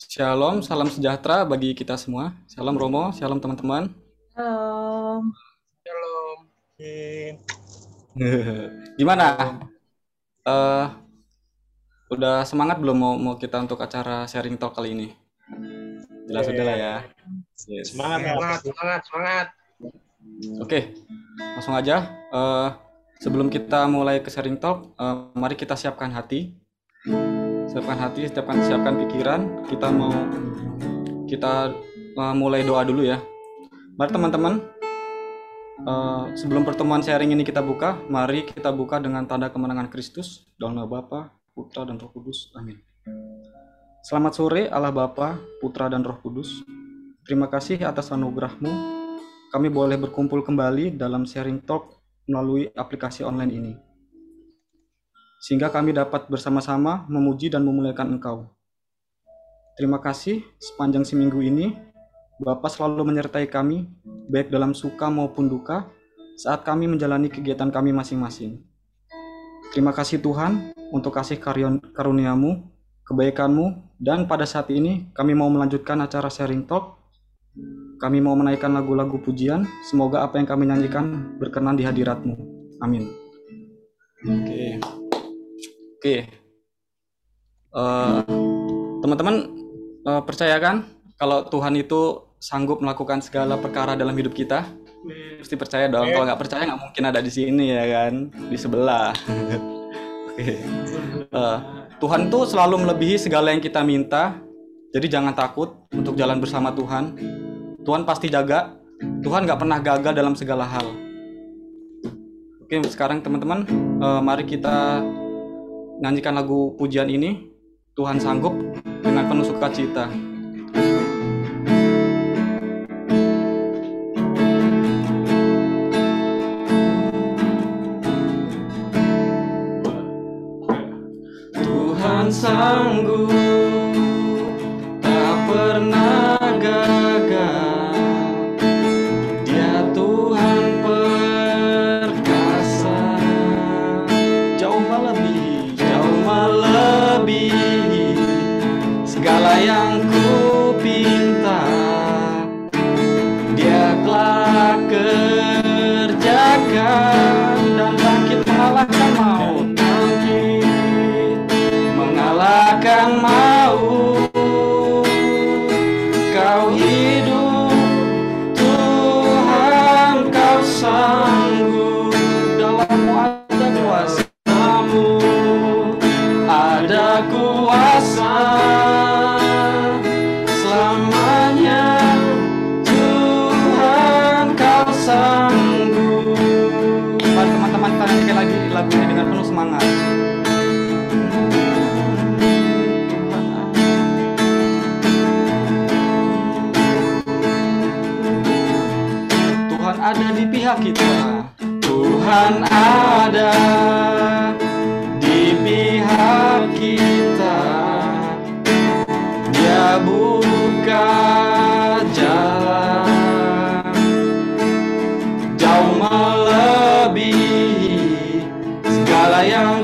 Shalom, salam sejahtera bagi kita semua. Shalom Romo, shalom teman-teman. Shalom. Shalom. Gimana? Eh, udah semangat belum mau, mau kita untuk acara sharing talk kali ini? Jelas sudah lah ya. Yes. Semangat, semangat, semangat, semangat. Oke, langsung aja. Eh, sebelum kita mulai ke sharing talk, eh, mari kita siapkan hati. Siapkan hati, siapkan siapkan pikiran. Kita mau kita eh, mulai doa dulu ya. Mari teman-teman. eh, sebelum pertemuan sharing ini kita buka, mari kita buka dengan tanda kemenangan Kristus dalam nama Bapa, Putra dan Roh Kudus. Amin. Selamat sore Allah Bapa, Putra dan Roh Kudus. Terima kasih atas anugerahmu kami boleh berkumpul kembali dalam sharing talk melalui aplikasi online ini. Sehingga kami dapat bersama-sama memuji dan memuliakan Engkau. Terima kasih sepanjang seminggu ini, Bapak selalu menyertai kami, baik dalam suka maupun duka, saat kami menjalani kegiatan kami masing-masing. Terima kasih Tuhan untuk kasih karuniamu, kebaikanmu, dan pada saat ini kami mau melanjutkan acara sharing talk kami mau menaikkan lagu-lagu pujian. Semoga apa yang kami nyanyikan berkenan di hadiratmu. Amin. Oke. Oke. Eh, teman-teman eh, percaya kan kalau Tuhan itu sanggup melakukan segala perkara dalam hidup kita? Pasti percaya dong. Kalau nggak percaya nggak mungkin ada di sini ya kan, di sebelah. Oke. Eh, Tuhan tuh selalu melebihi segala yang kita minta. Jadi jangan takut untuk jalan bersama Tuhan. Tuhan pasti jaga. Tuhan nggak pernah gagal dalam segala hal. Oke, sekarang teman-teman, eh, mari kita nyanyikan lagu pujian ini. Tuhan sanggup dengan penuh sukacita. Segala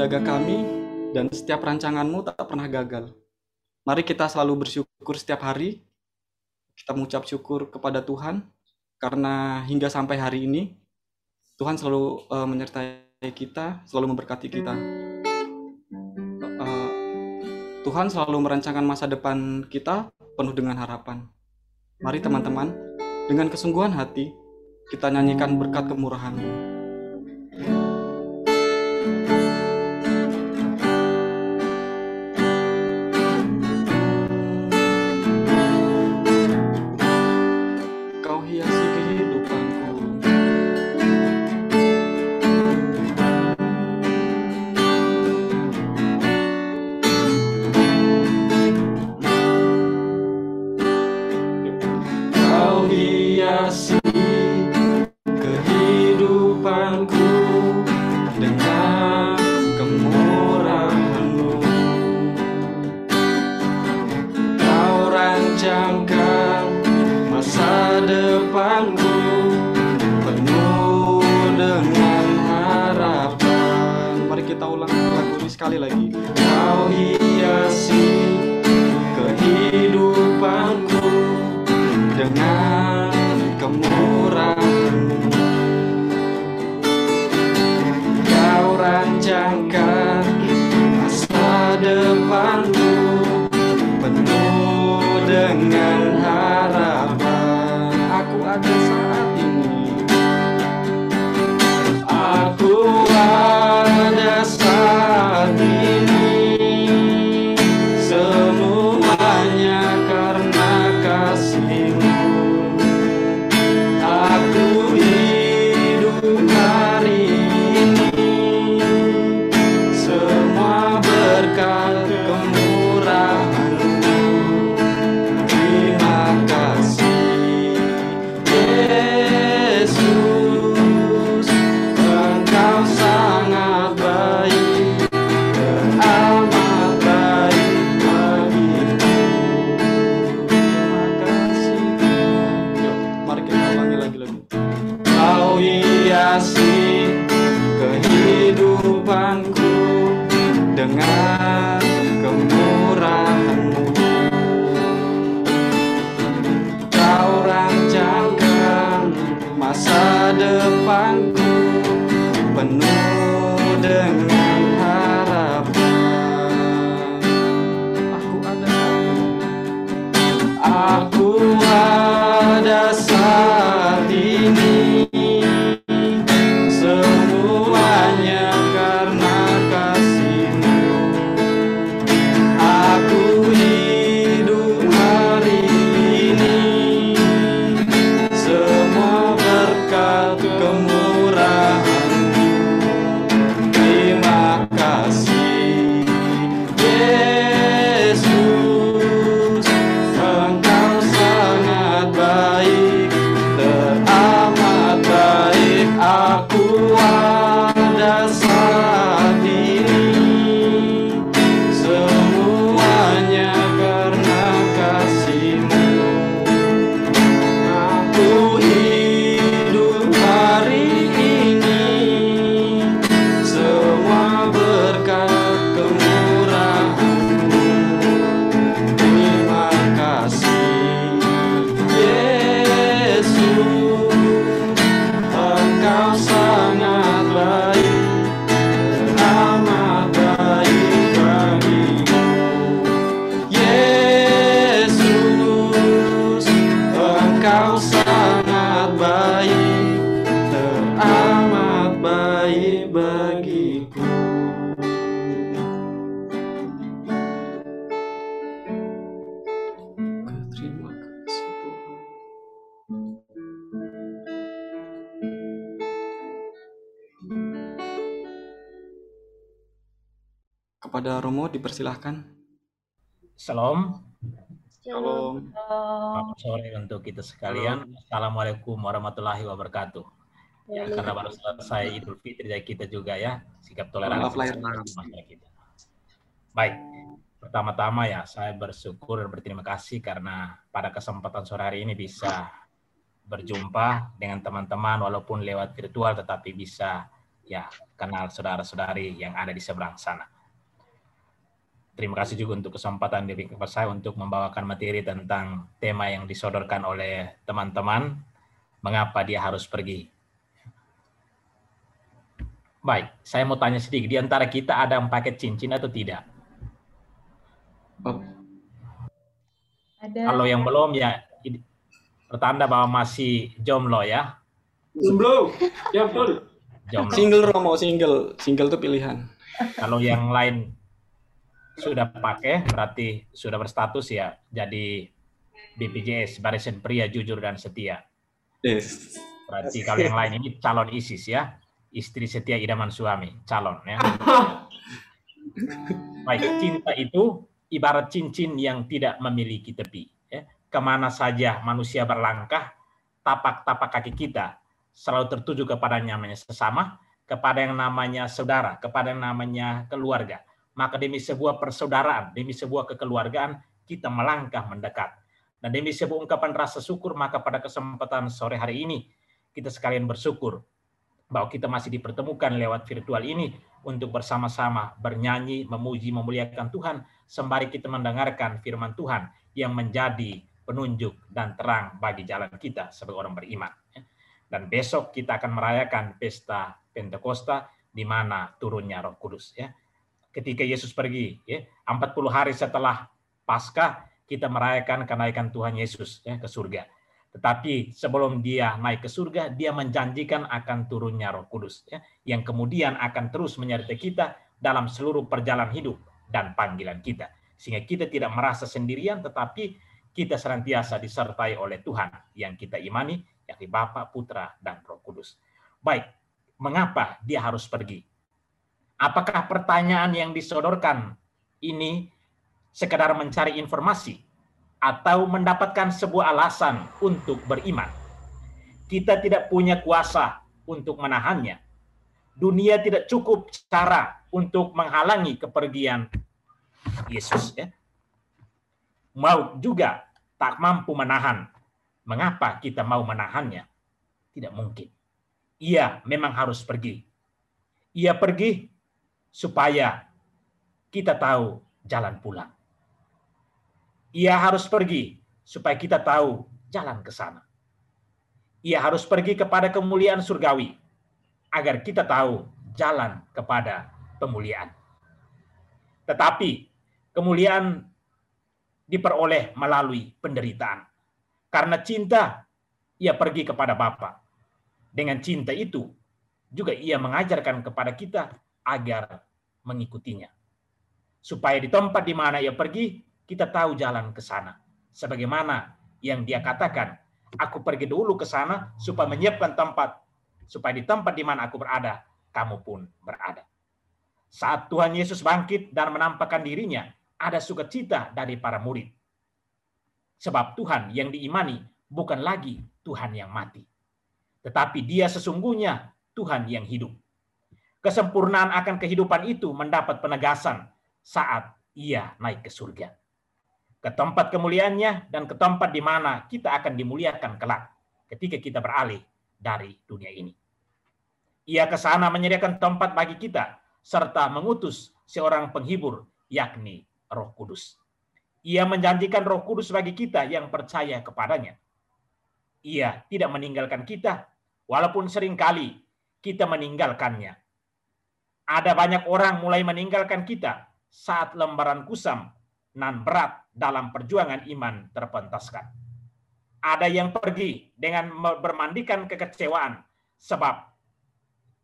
menjaga kami dan setiap rancanganmu tak pernah gagal. Mari kita selalu bersyukur setiap hari. Kita mengucap syukur kepada Tuhan karena hingga sampai hari ini Tuhan selalu uh, menyertai kita, selalu memberkati kita. Uh, Tuhan selalu merancangkan masa depan kita penuh dengan harapan. Mari teman-teman, dengan kesungguhan hati, kita nyanyikan berkat kemurahan-Mu. Dipersilahkan. Salam. Shalom. Selamat sore untuk kita sekalian. Assalamualaikum warahmatullahi wabarakatuh. Ya, karena baru selesai Idul Fitri dari kita juga ya, sikap toleransi masyarakat kita. Baik, pertama-tama ya saya bersyukur dan berterima kasih karena pada kesempatan sore hari ini bisa berjumpa dengan teman-teman walaupun lewat virtual tetapi bisa ya kenal saudara-saudari yang ada di seberang sana. Terima kasih juga untuk kesempatan dari saya untuk membawakan materi tentang tema yang disodorkan oleh teman-teman, mengapa dia harus pergi. Baik, saya mau tanya sedikit, di antara kita ada yang pakai cincin atau tidak? Ada. Kalau yang belum ya pertanda bahwa masih jomblo ya. Jomblo, ya betul. Jomblo. Single Romo, single. Single itu pilihan. Kalau yang lain sudah pakai, berarti sudah berstatus ya jadi BPJS, Barisan Pria Jujur dan Setia. Yes. Berarti kalau yang lain ini calon ISIS ya, istri setia idaman suami, calon ya. Baik, cinta itu ibarat cincin yang tidak memiliki tepi. Ya. Ke mana saja manusia berlangkah, tapak-tapak kaki kita selalu tertuju kepada yang namanya sesama, kepada yang namanya saudara, kepada yang namanya keluarga. Maka demi sebuah persaudaraan, demi sebuah kekeluargaan, kita melangkah mendekat. Dan demi sebuah ungkapan rasa syukur, maka pada kesempatan sore hari ini, kita sekalian bersyukur bahwa kita masih dipertemukan lewat virtual ini untuk bersama-sama bernyanyi, memuji, memuliakan Tuhan, sembari kita mendengarkan firman Tuhan yang menjadi penunjuk dan terang bagi jalan kita sebagai orang beriman. Dan besok kita akan merayakan pesta Pentakosta di mana turunnya Roh Kudus. Ya. Ketika Yesus pergi, ya, 40 hari setelah Paskah, kita merayakan kenaikan Tuhan Yesus ya, ke surga. Tetapi sebelum dia naik ke surga, dia menjanjikan akan turunnya Roh Kudus, ya, yang kemudian akan terus menyertai kita dalam seluruh perjalanan hidup dan panggilan kita, sehingga kita tidak merasa sendirian, tetapi kita senantiasa disertai oleh Tuhan yang kita imani, yakni Bapa, Putra, dan Roh Kudus. Baik, mengapa dia harus pergi? Apakah pertanyaan yang disodorkan ini sekedar mencari informasi atau mendapatkan sebuah alasan untuk beriman. Kita tidak punya kuasa untuk menahannya. Dunia tidak cukup cara untuk menghalangi kepergian Yesus. Ya. Mau juga tak mampu menahan. Mengapa kita mau menahannya? Tidak mungkin. Ia memang harus pergi. Ia pergi supaya kita tahu jalan pulang ia harus pergi supaya kita tahu jalan ke sana. Ia harus pergi kepada kemuliaan surgawi agar kita tahu jalan kepada pemuliaan. Tetapi kemuliaan diperoleh melalui penderitaan. Karena cinta, ia pergi kepada Bapa. Dengan cinta itu, juga ia mengajarkan kepada kita agar mengikutinya. Supaya di tempat di mana ia pergi, kita tahu jalan ke sana. Sebagaimana yang dia katakan, aku pergi dulu ke sana supaya menyiapkan tempat, supaya di tempat di mana aku berada, kamu pun berada. Saat Tuhan Yesus bangkit dan menampakkan dirinya, ada sukacita dari para murid. Sebab Tuhan yang diimani bukan lagi Tuhan yang mati. Tetapi dia sesungguhnya Tuhan yang hidup. Kesempurnaan akan kehidupan itu mendapat penegasan saat ia naik ke surga ke tempat kemuliaannya dan ke tempat di mana kita akan dimuliakan kelak ketika kita beralih dari dunia ini. Ia ke sana menyediakan tempat bagi kita serta mengutus seorang penghibur yakni Roh Kudus. Ia menjanjikan Roh Kudus bagi kita yang percaya kepadanya. Ia tidak meninggalkan kita walaupun sering kali kita meninggalkannya. Ada banyak orang mulai meninggalkan kita saat lembaran kusam nan berat dalam perjuangan iman terpentaskan. Ada yang pergi dengan bermandikan kekecewaan sebab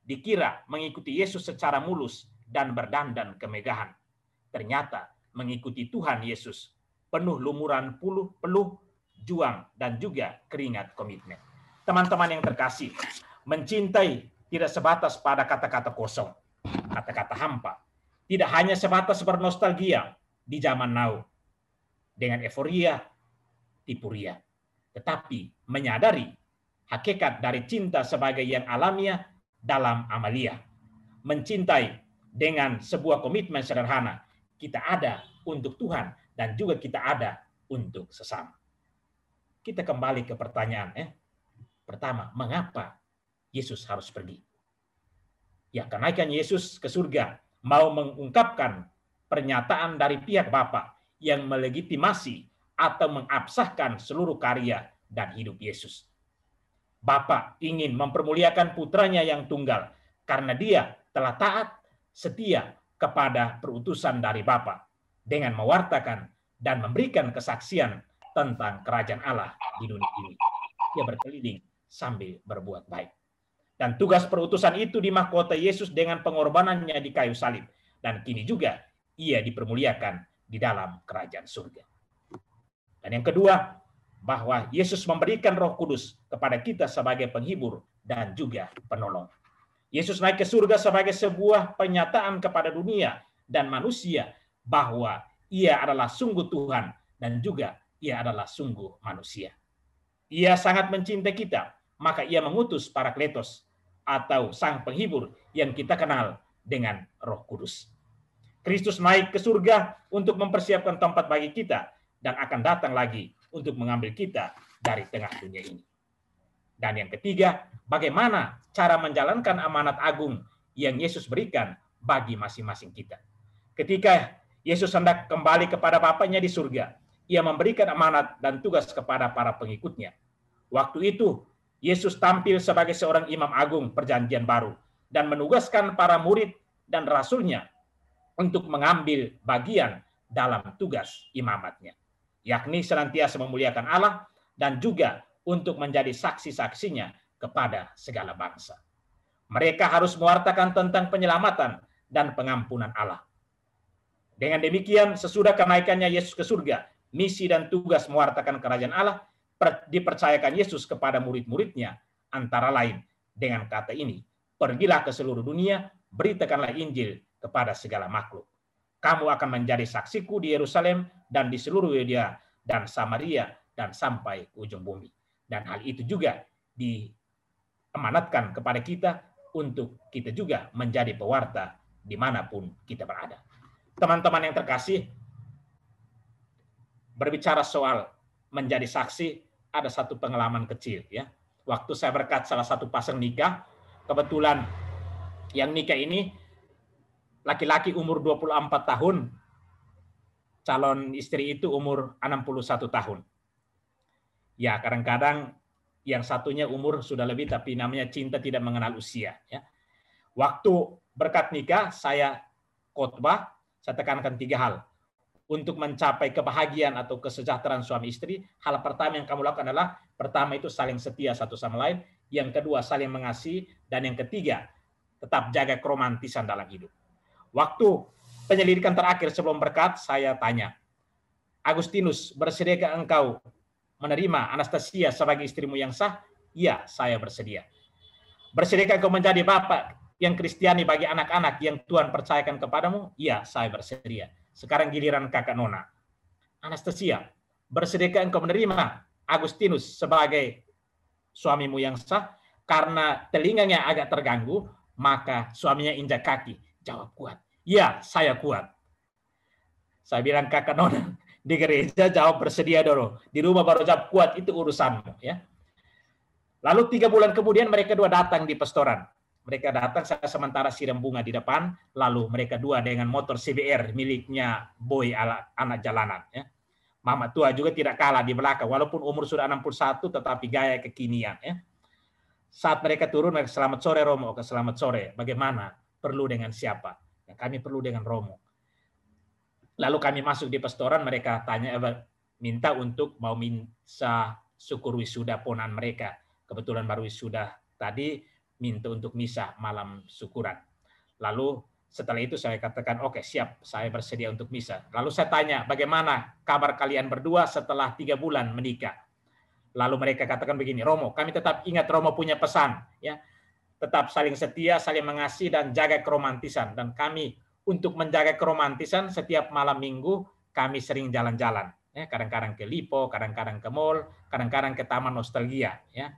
dikira mengikuti Yesus secara mulus dan berdandan kemegahan. Ternyata mengikuti Tuhan Yesus penuh lumuran puluh peluh juang dan juga keringat komitmen. Teman-teman yang terkasih, mencintai tidak sebatas pada kata-kata kosong, kata-kata hampa. Tidak hanya sebatas bernostalgia di zaman now, dengan euforia, tipuria. Tetapi menyadari hakikat dari cinta sebagai yang alamiah dalam amalia. Mencintai dengan sebuah komitmen sederhana. Kita ada untuk Tuhan dan juga kita ada untuk sesama. Kita kembali ke pertanyaan. Eh? Pertama, mengapa Yesus harus pergi? Ya, kenaikan Yesus ke surga mau mengungkapkan pernyataan dari pihak Bapa yang melegitimasi atau mengabsahkan seluruh karya dan hidup Yesus. Bapa ingin mempermuliakan putranya yang tunggal karena dia telah taat setia kepada perutusan dari Bapa dengan mewartakan dan memberikan kesaksian tentang kerajaan Allah di dunia ini. Dia berkeliling sambil berbuat baik. Dan tugas perutusan itu di mahkota Yesus dengan pengorbanannya di kayu salib. Dan kini juga ia dipermuliakan di dalam kerajaan surga. Dan yang kedua, bahwa Yesus memberikan roh kudus kepada kita sebagai penghibur dan juga penolong. Yesus naik ke surga sebagai sebuah pernyataan kepada dunia dan manusia bahwa ia adalah sungguh Tuhan dan juga ia adalah sungguh manusia. Ia sangat mencintai kita, maka ia mengutus para kletos atau sang penghibur yang kita kenal dengan Roh Kudus. Kristus naik ke surga untuk mempersiapkan tempat bagi kita dan akan datang lagi untuk mengambil kita dari tengah dunia ini. Dan yang ketiga, bagaimana cara menjalankan amanat agung yang Yesus berikan bagi masing-masing kita. Ketika Yesus hendak kembali kepada Bapaknya di surga, ia memberikan amanat dan tugas kepada para pengikutnya. Waktu itu, Yesus tampil sebagai seorang imam agung perjanjian baru dan menugaskan para murid dan rasulnya untuk mengambil bagian dalam tugas imamatnya, yakni senantiasa memuliakan Allah dan juga untuk menjadi saksi-saksinya kepada segala bangsa. Mereka harus mewartakan tentang penyelamatan dan pengampunan Allah. Dengan demikian, sesudah kenaikannya Yesus ke surga, misi dan tugas mewartakan kerajaan Allah dipercayakan Yesus kepada murid-muridnya antara lain dengan kata ini, pergilah ke seluruh dunia, beritakanlah Injil kepada segala makhluk. Kamu akan menjadi saksiku di Yerusalem dan di seluruh Yudea dan Samaria dan sampai ke ujung bumi. Dan hal itu juga diamanatkan kepada kita untuk kita juga menjadi pewarta di mana pun kita berada. Teman-teman yang terkasih, berbicara soal menjadi saksi, ada satu pengalaman kecil ya. Waktu saya berkat salah satu pasang nikah, kebetulan yang nikah ini laki-laki umur 24 tahun, calon istri itu umur 61 tahun. Ya, kadang-kadang yang satunya umur sudah lebih tapi namanya cinta tidak mengenal usia ya. Waktu berkat nikah saya khotbah saya tekankan tiga hal untuk mencapai kebahagiaan atau kesejahteraan suami istri, hal pertama yang kamu lakukan adalah pertama itu saling setia satu sama lain, yang kedua saling mengasihi, dan yang ketiga tetap jaga keromantisan dalam hidup. Waktu penyelidikan terakhir sebelum berkat, saya tanya, Agustinus, bersediakah engkau menerima Anastasia sebagai istrimu yang sah? Iya, saya bersedia. Bersediakah engkau menjadi bapak yang kristiani bagi anak-anak yang Tuhan percayakan kepadamu? Iya, saya bersedia. Sekarang giliran kakak Nona. Anastasia, bersediakah engkau menerima Agustinus sebagai suamimu yang sah? Karena telinganya agak terganggu, maka suaminya injak kaki. Jawab kuat. Ya, saya kuat. Saya bilang kakak Nona, di gereja jawab bersedia dulu. Di rumah baru jawab kuat, itu urusanmu. ya. Lalu tiga bulan kemudian mereka dua datang di pastoran. Mereka datang, saya sementara siram bunga di depan, lalu mereka dua dengan motor CBR miliknya Boy anak jalanan. Ya. Mama tua juga tidak kalah di belakang, walaupun umur sudah 61, tetapi gaya kekinian. Ya. Saat mereka turun, mereka selamat sore Romo, ke selamat sore. Bagaimana? Perlu dengan siapa? Ya, kami perlu dengan Romo. Lalu kami masuk di pastoran, mereka tanya, minta untuk mau minta syukur wisuda ponan mereka. Kebetulan baru wisuda tadi, minta untuk misa malam syukuran. Lalu setelah itu saya katakan, oke okay, siap, saya bersedia untuk misa. Lalu saya tanya, bagaimana kabar kalian berdua setelah tiga bulan menikah? Lalu mereka katakan begini, Romo, kami tetap ingat Romo punya pesan, ya, tetap saling setia, saling mengasihi dan jaga keromantisan. Dan kami untuk menjaga keromantisan setiap malam minggu kami sering jalan-jalan, ya, kadang-kadang ke Lipo, kadang-kadang ke mall, kadang-kadang ke Taman Nostalgia, ya.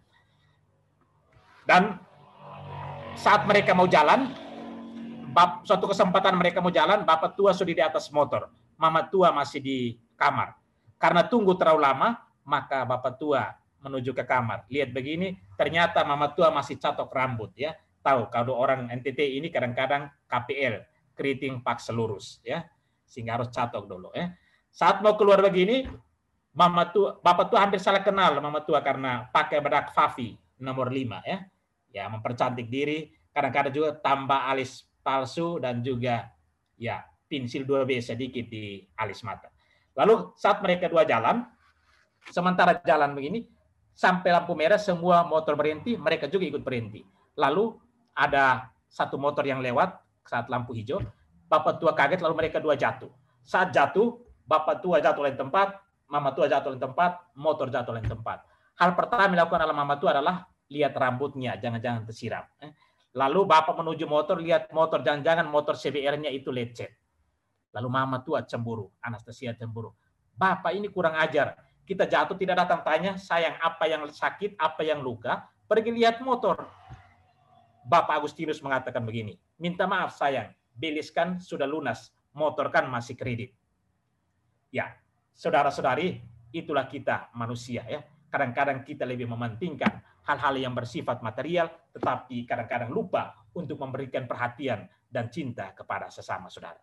Dan saat mereka mau jalan, bap, suatu kesempatan mereka mau jalan, bapak tua sudah di atas motor, mama tua masih di kamar. Karena tunggu terlalu lama, maka bapak tua menuju ke kamar. Lihat begini, ternyata mama tua masih catok rambut ya. tahu kalau orang NTT ini kadang-kadang KPL, keriting paksa lurus ya. Sehingga harus catok dulu ya. Saat mau keluar begini, mama tua, bapak tua hampir salah kenal mama tua karena pakai bedak Fafi nomor 5 ya. Ya, mempercantik diri, kadang-kadang juga tambah alis palsu dan juga ya pensil 2B sedikit di alis mata. Lalu saat mereka dua jalan, sementara jalan begini, sampai lampu merah semua motor berhenti, mereka juga ikut berhenti. Lalu ada satu motor yang lewat saat lampu hijau, bapak tua kaget lalu mereka dua jatuh. Saat jatuh, bapak tua jatuh oleh tempat, mama tua jatuh oleh tempat, motor jatuh oleh tempat. Hal pertama yang dilakukan oleh mama tua adalah lihat rambutnya, jangan-jangan tersiram. Eh. Lalu bapak menuju motor, lihat motor, jangan-jangan motor CBR-nya itu lecet. Lalu mama tua cemburu, Anastasia cemburu. Bapak ini kurang ajar. Kita jatuh tidak datang tanya, sayang apa yang sakit, apa yang luka, pergi lihat motor. Bapak Agustinus mengatakan begini, minta maaf sayang, beliskan sudah lunas, motor kan masih kredit. Ya, saudara-saudari, itulah kita manusia ya. Kadang-kadang kita lebih mementingkan hal-hal yang bersifat material, tetapi kadang-kadang lupa untuk memberikan perhatian dan cinta kepada sesama saudara.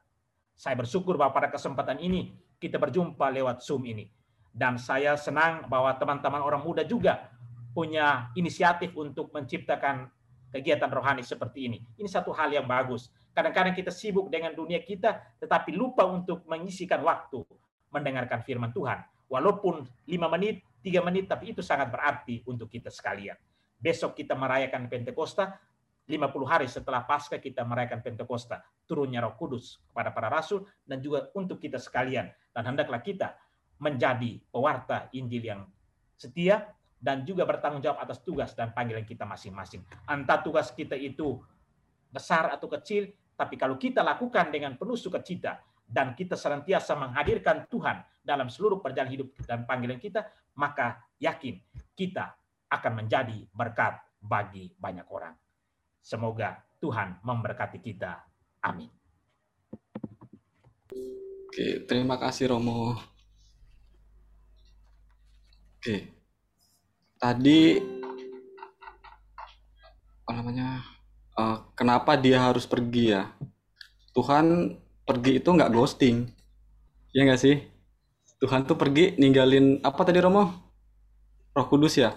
Saya bersyukur bahwa pada kesempatan ini kita berjumpa lewat Zoom ini. Dan saya senang bahwa teman-teman orang muda juga punya inisiatif untuk menciptakan kegiatan rohani seperti ini. Ini satu hal yang bagus. Kadang-kadang kita sibuk dengan dunia kita, tetapi lupa untuk mengisikan waktu mendengarkan firman Tuhan. Walaupun lima menit, tiga menit, tapi itu sangat berarti untuk kita sekalian. Besok kita merayakan Pentakosta, 50 hari setelah Paskah kita merayakan Pentakosta, turunnya Roh Kudus kepada para rasul dan juga untuk kita sekalian. Dan hendaklah kita menjadi pewarta Injil yang setia dan juga bertanggung jawab atas tugas dan panggilan kita masing-masing. Entah tugas kita itu besar atau kecil, tapi kalau kita lakukan dengan penuh sukacita dan kita senantiasa menghadirkan Tuhan dalam seluruh perjalanan hidup dan panggilan kita, maka yakin kita akan menjadi berkat bagi banyak orang. Semoga Tuhan memberkati kita. Amin. Oke, terima kasih Romo. Oke. Tadi apa namanya? Uh, kenapa dia harus pergi ya? Tuhan pergi itu nggak ghosting. Ya nggak sih? Tuhan tuh pergi ninggalin apa tadi Romo? Roh Kudus ya?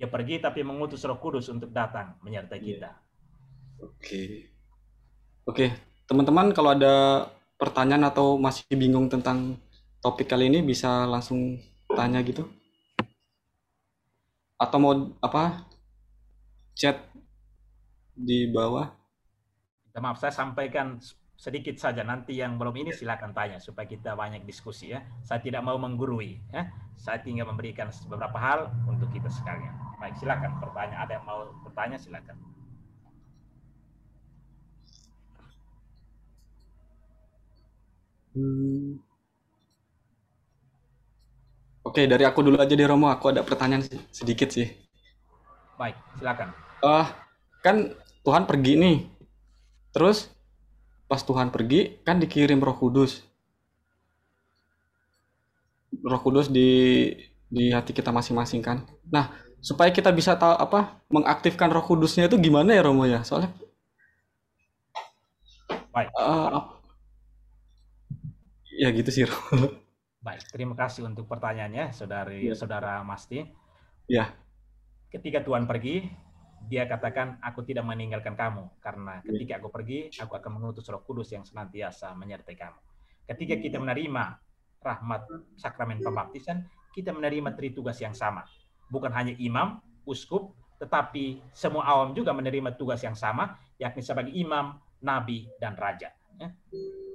Dia pergi tapi mengutus Roh Kudus untuk datang menyertai iya. kita. Oke. Oke, teman-teman kalau ada pertanyaan atau masih bingung tentang topik kali ini bisa langsung tanya gitu. Atau mau apa? Chat di bawah. Maaf, saya sampaikan sedikit saja. Nanti yang belum ini silakan tanya supaya kita banyak diskusi ya. Saya tidak mau menggurui ya. Saya tinggal memberikan beberapa hal untuk kita sekalian. Baik, silakan bertanya. Ada yang mau bertanya silakan. Hmm. Oke, dari aku dulu aja deh Romo. Aku ada pertanyaan sedikit sih. Baik, silakan. Uh, kan Tuhan pergi nih. Terus pas Tuhan pergi kan dikirim Roh Kudus. Roh Kudus di di hati kita masing-masing kan. Nah, supaya kita bisa tahu apa mengaktifkan Roh Kudusnya itu gimana ya Romo ya? Soalnya Baik. Uh, ya gitu sih. Romo. Baik, terima kasih untuk pertanyaannya, saudari ya. saudara Masti. Ya. Ketika Tuhan pergi, dia katakan, aku tidak meninggalkan kamu, karena iya. ketika aku pergi, aku akan mengutus roh kudus yang senantiasa menyertai kamu. Ketika kita menerima rahmat sakramen pembaptisan, kita menerima tri tugas yang sama. Bukan hanya imam, uskup, tetapi semua awam juga menerima tugas yang sama, yakni sebagai imam, nabi, dan raja. Ya.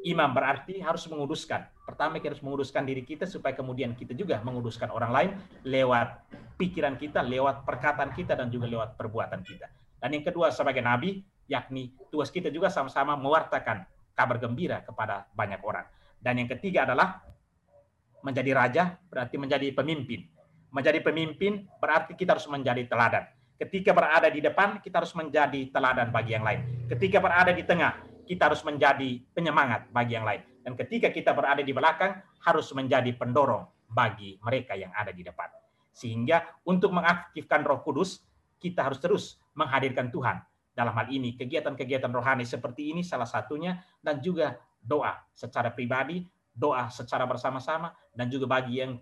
Imam berarti harus menguduskan. Pertama kita harus menguduskan diri kita supaya kemudian kita juga menguduskan orang lain lewat pikiran kita, lewat perkataan kita dan juga lewat perbuatan kita. Dan yang kedua sebagai nabi, yakni tugas kita juga sama-sama mewartakan kabar gembira kepada banyak orang. Dan yang ketiga adalah menjadi raja berarti menjadi pemimpin. Menjadi pemimpin berarti kita harus menjadi teladan. Ketika berada di depan, kita harus menjadi teladan bagi yang lain. Ketika berada di tengah, kita harus menjadi penyemangat bagi yang lain. Dan ketika kita berada di belakang, harus menjadi pendorong bagi mereka yang ada di depan. Sehingga untuk mengaktifkan roh kudus, kita harus terus menghadirkan Tuhan dalam hal ini kegiatan-kegiatan rohani seperti ini salah satunya dan juga doa secara pribadi, doa secara bersama-sama dan juga bagi yang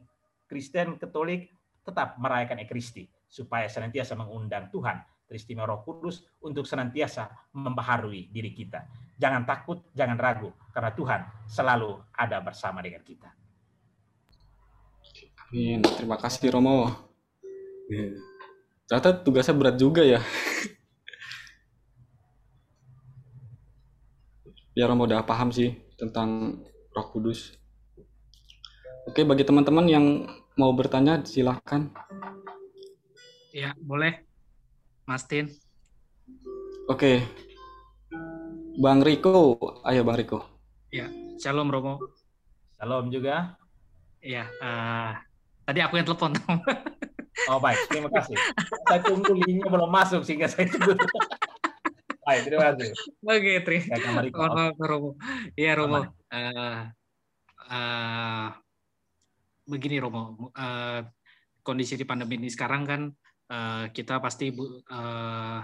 Kristen Katolik tetap merayakan Ekristi supaya senantiasa mengundang Tuhan Teristimewa Roh Kudus untuk senantiasa membaharui diri kita. Jangan takut, jangan ragu karena Tuhan selalu ada bersama dengan kita. Amin. Terima kasih Romo. Ternyata tugasnya berat juga ya. ya Romo udah paham sih tentang Roh Kudus. Oke, bagi teman-teman yang mau bertanya silahkan. Ya, boleh. Mas Tin. Oke. Bang Riko, ayo Bang Riko. Ya, Shalom Romo. Shalom juga. Ya, uh, tadi aku yang telepon. oh baik, terima kasih. Saya tunggu linknya belum masuk sehingga saya tunggu. Baik, terima kasih. Oke, terima kasih. Romo. Iya, Romo. Uh, uh, begini, Romo. Uh, kondisi di pandemi ini sekarang kan uh, kita pasti uh,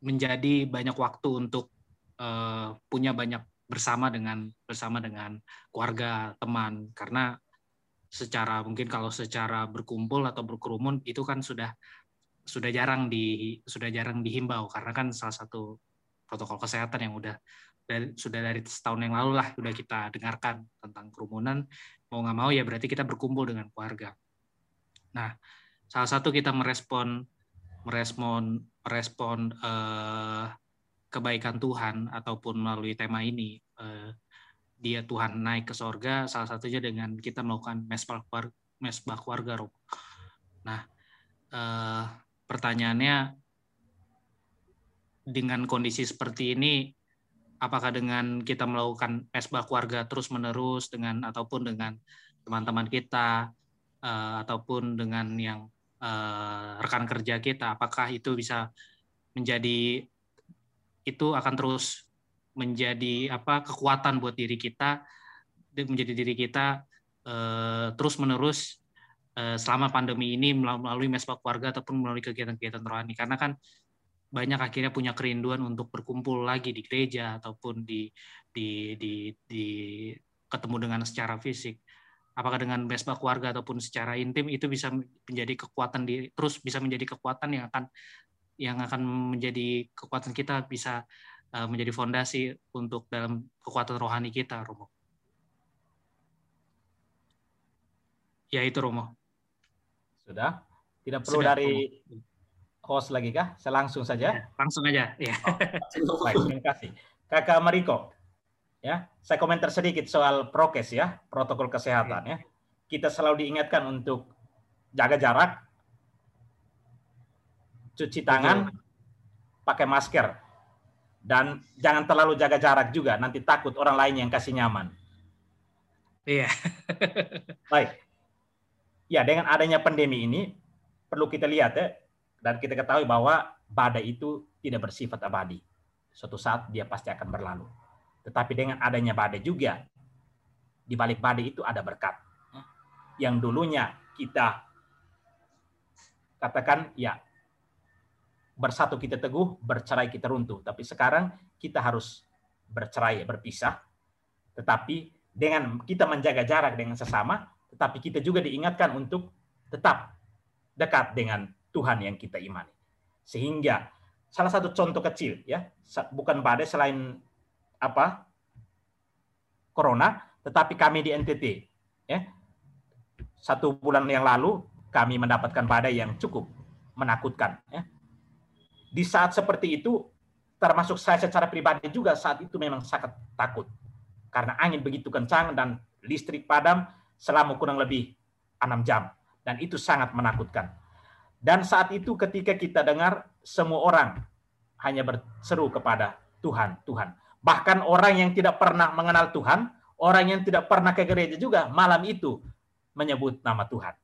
menjadi banyak waktu untuk uh, punya banyak bersama dengan bersama dengan keluarga, teman. Karena secara mungkin kalau secara berkumpul atau berkerumun itu kan sudah sudah jarang di sudah jarang dihimbau karena kan salah satu protokol kesehatan yang udah dari, sudah dari setahun yang lalu lah sudah kita dengarkan tentang kerumunan mau nggak mau ya berarti kita berkumpul dengan keluarga. Nah salah satu kita merespon merespon merespon eh, kebaikan Tuhan ataupun melalui tema ini eh, dia Tuhan naik ke sorga salah satunya dengan kita melakukan mesbah keluarga, mesbah keluarga Nah eh, pertanyaannya dengan kondisi seperti ini apakah dengan kita melakukan mesbah keluarga terus menerus dengan ataupun dengan teman-teman kita uh, ataupun dengan yang uh, rekan kerja kita apakah itu bisa menjadi itu akan terus menjadi apa kekuatan buat diri kita menjadi diri kita uh, terus menerus Eh, selama pandemi ini melalui mesbah keluarga ataupun melalui kegiatan-kegiatan rohani. Karena kan banyak akhirnya punya kerinduan untuk berkumpul lagi di gereja ataupun di di di, di ketemu dengan secara fisik apakah dengan mesbah keluarga ataupun secara intim itu bisa menjadi kekuatan di terus bisa menjadi kekuatan yang akan yang akan menjadi kekuatan kita bisa uh, menjadi fondasi untuk dalam kekuatan rohani kita Romo ya itu Romo sudah? Tidak perlu Sudah. dari host lagi kah? Saya langsung saja. Ya, langsung aja. Ya. Oh, baik, terima kasih. Kakak Mariko, ya, saya komentar sedikit soal prokes ya, protokol kesehatan ya. Kita selalu diingatkan untuk jaga jarak, cuci tangan, pakai masker, dan jangan terlalu jaga jarak juga. Nanti takut orang lain yang kasih nyaman. Iya. Baik ya dengan adanya pandemi ini perlu kita lihat ya dan kita ketahui bahwa badai itu tidak bersifat abadi. Suatu saat dia pasti akan berlalu. Tetapi dengan adanya badai juga di balik badai itu ada berkat. Yang dulunya kita katakan ya bersatu kita teguh, bercerai kita runtuh. Tapi sekarang kita harus bercerai, berpisah. Tetapi dengan kita menjaga jarak dengan sesama, tetapi kita juga diingatkan untuk tetap dekat dengan Tuhan yang kita imani. Sehingga salah satu contoh kecil ya, bukan badai selain apa? corona, tetapi kami di NTT ya. Satu bulan yang lalu kami mendapatkan badai yang cukup menakutkan ya. Di saat seperti itu termasuk saya secara pribadi juga saat itu memang sangat takut karena angin begitu kencang dan listrik padam selama kurang lebih enam jam. Dan itu sangat menakutkan. Dan saat itu ketika kita dengar semua orang hanya berseru kepada Tuhan, Tuhan. Bahkan orang yang tidak pernah mengenal Tuhan, orang yang tidak pernah ke gereja juga malam itu menyebut nama Tuhan.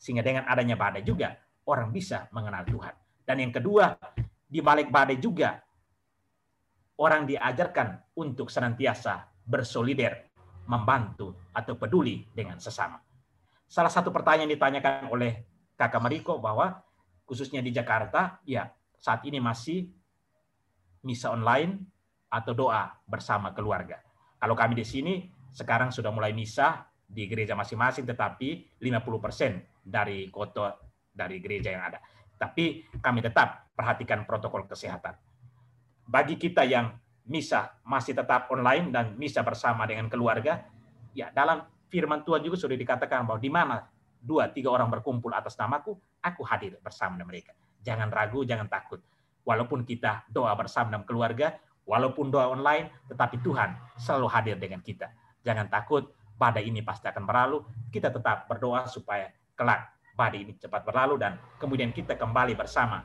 Sehingga dengan adanya badai juga orang bisa mengenal Tuhan. Dan yang kedua, di balik badai juga orang diajarkan untuk senantiasa bersolider membantu atau peduli dengan sesama. Salah satu pertanyaan ditanyakan oleh Kakak Mariko bahwa khususnya di Jakarta, ya saat ini masih misa online atau doa bersama keluarga. Kalau kami di sini sekarang sudah mulai misa di gereja masing-masing, tetapi 50% dari kota dari gereja yang ada. Tapi kami tetap perhatikan protokol kesehatan. Bagi kita yang misa masih tetap online dan misa bersama dengan keluarga, ya dalam firman Tuhan juga sudah dikatakan bahwa di mana dua tiga orang berkumpul atas namaku, aku hadir bersama dengan mereka. Jangan ragu, jangan takut. Walaupun kita doa bersama dengan keluarga, walaupun doa online, tetapi Tuhan selalu hadir dengan kita. Jangan takut, badai ini pasti akan berlalu. Kita tetap berdoa supaya kelak badai ini cepat berlalu dan kemudian kita kembali bersama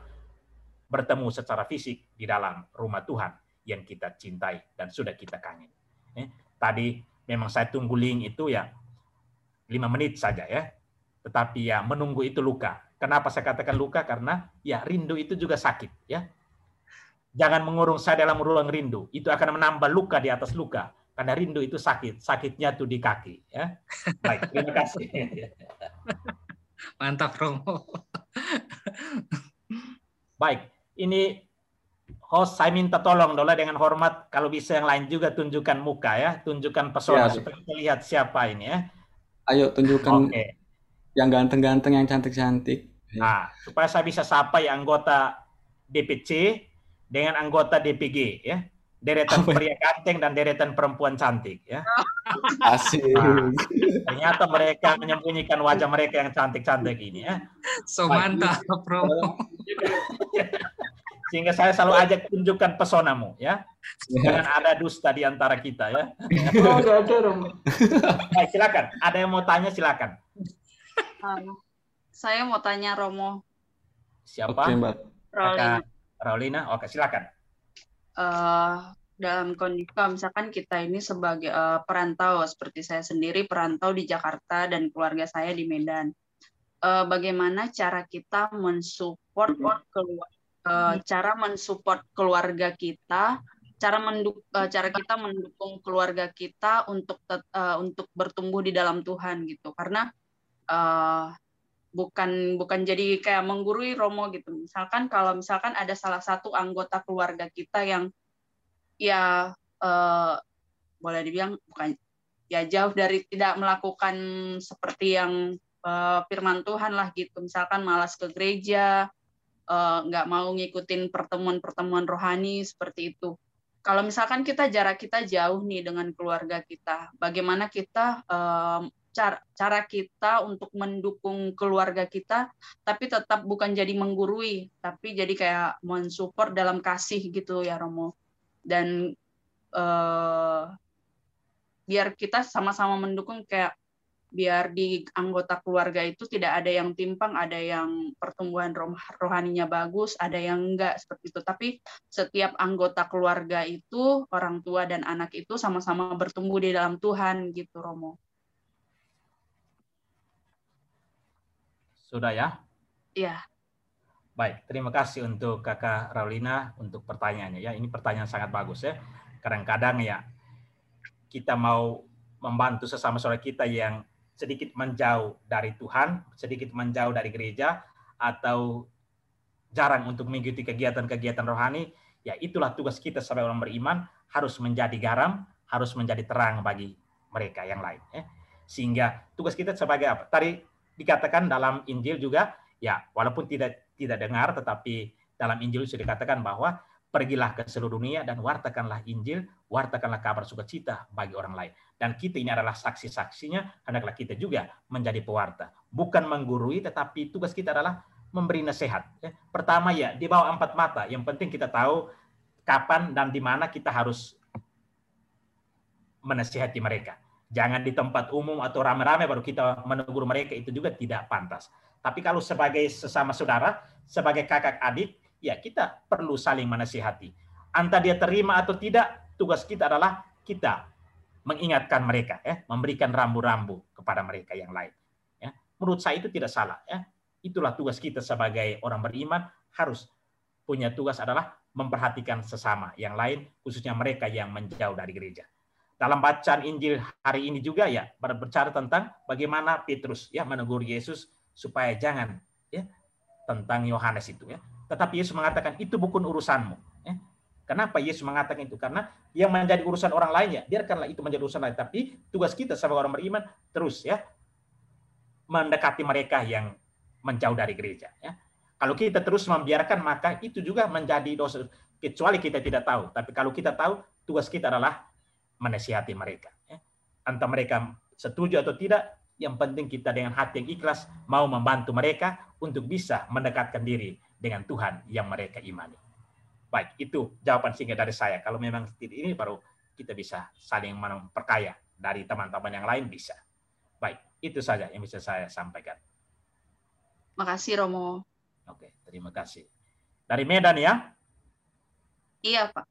bertemu secara fisik di dalam rumah Tuhan yang kita cintai dan sudah kita kangen. Eh, tadi memang saya tunggu link itu ya lima menit saja ya, tetapi ya menunggu itu luka. Kenapa saya katakan luka? Karena ya rindu itu juga sakit ya. Jangan mengurung saya dalam ruang rindu. Itu akan menambah luka di atas luka. Karena rindu itu sakit. Sakitnya tuh di kaki. Ya. Baik, terima kasih. Mantap, Romo. Baik, ini host saya minta tolong Dola dengan hormat kalau bisa yang lain juga tunjukkan muka ya, tunjukkan pesona ya, supaya kita lihat siapa ini ya. Ayo tunjukkan okay. yang ganteng-ganteng, yang cantik-cantik. Nah, supaya saya bisa sapa yang anggota DPC dengan anggota DPG ya deretan pria ganteng dan deretan perempuan cantik ya. Asik. Nah, ternyata mereka menyembunyikan wajah mereka yang cantik-cantik ini ya. So mantap, Bro. Sehingga saya selalu ajak tunjukkan pesonamu ya. Jangan ada dusta di antara kita ya. Oh, ada, Baik, silakan. Ada yang mau tanya silakan. Um, saya mau tanya Romo. Siapa? Oke, Mbak. Rolina. Rolina. Oke, silakan. Uh, dalam kondisi kalau misalkan kita ini sebagai uh, perantau seperti saya sendiri perantau di Jakarta dan keluarga saya di Medan. Uh, bagaimana cara kita mensupport keluar uh, cara mensupport keluarga kita cara menduk uh, cara kita mendukung keluarga kita untuk uh, untuk bertumbuh di dalam Tuhan gitu. Karena uh, bukan bukan jadi kayak menggurui Romo gitu. Misalkan kalau misalkan ada salah satu anggota keluarga kita yang ya uh, boleh dibilang bukan ya jauh dari tidak melakukan seperti yang uh, firman Tuhan lah gitu. Misalkan malas ke gereja, uh, nggak mau ngikutin pertemuan-pertemuan rohani seperti itu. Kalau misalkan kita jarak kita jauh nih dengan keluarga kita, bagaimana kita um, cara cara kita untuk mendukung keluarga kita tapi tetap bukan jadi menggurui tapi jadi kayak mensupport dalam kasih gitu ya Romo dan uh, biar kita sama-sama mendukung kayak biar di anggota keluarga itu tidak ada yang timpang, ada yang pertumbuhan rohaninya bagus, ada yang enggak seperti itu. Tapi setiap anggota keluarga itu, orang tua dan anak itu sama-sama bertumbuh di dalam Tuhan gitu, Romo. Sudah ya? Iya. Baik, terima kasih untuk Kakak Raulina untuk pertanyaannya ya. Ini pertanyaan sangat bagus ya. Kadang-kadang ya kita mau membantu sesama saudara kita yang sedikit menjauh dari Tuhan, sedikit menjauh dari gereja atau jarang untuk mengikuti kegiatan-kegiatan rohani, ya itulah tugas kita sebagai orang beriman harus menjadi garam, harus menjadi terang bagi mereka yang lain. Ya. Sehingga tugas kita sebagai apa? Tadi dikatakan dalam Injil juga ya walaupun tidak tidak dengar tetapi dalam Injil sudah dikatakan bahwa pergilah ke seluruh dunia dan wartakanlah Injil, wartakanlah kabar sukacita bagi orang lain. Dan kita ini adalah saksi-saksinya, hendaklah kita juga menjadi pewarta. Bukan menggurui, tetapi tugas kita adalah memberi nasihat. Ya, pertama ya, di bawah empat mata. Yang penting kita tahu kapan dan di mana kita harus menasihati mereka. Jangan di tempat umum atau rame-rame baru kita menegur mereka itu juga tidak pantas. Tapi kalau sebagai sesama saudara, sebagai kakak adik, ya kita perlu saling menasihati. Entah dia terima atau tidak, tugas kita adalah kita mengingatkan mereka, ya, memberikan rambu-rambu kepada mereka yang lain. Ya. Menurut saya itu tidak salah. Ya. Itulah tugas kita sebagai orang beriman harus punya tugas adalah memperhatikan sesama yang lain, khususnya mereka yang menjauh dari gereja dalam bacaan Injil hari ini juga ya berbicara tentang bagaimana Petrus ya menegur Yesus supaya jangan ya tentang Yohanes itu ya. Tetapi Yesus mengatakan itu bukan urusanmu. Ya. Kenapa Yesus mengatakan itu? Karena yang menjadi urusan orang lain ya, biarkanlah itu menjadi urusan lain. Tapi tugas kita sebagai orang beriman terus ya mendekati mereka yang menjauh dari gereja. Ya. Kalau kita terus membiarkan maka itu juga menjadi dosa. Kecuali kita tidak tahu. Tapi kalau kita tahu, tugas kita adalah menasihati mereka. Ya. Entah mereka setuju atau tidak, yang penting kita dengan hati yang ikhlas mau membantu mereka untuk bisa mendekatkan diri dengan Tuhan yang mereka imani. Baik, itu jawaban singkat dari saya. Kalau memang ini baru kita bisa saling memperkaya dari teman-teman yang lain bisa. Baik, itu saja yang bisa saya sampaikan. Makasih Romo. Oke, terima kasih. Dari Medan ya? Iya, Pak.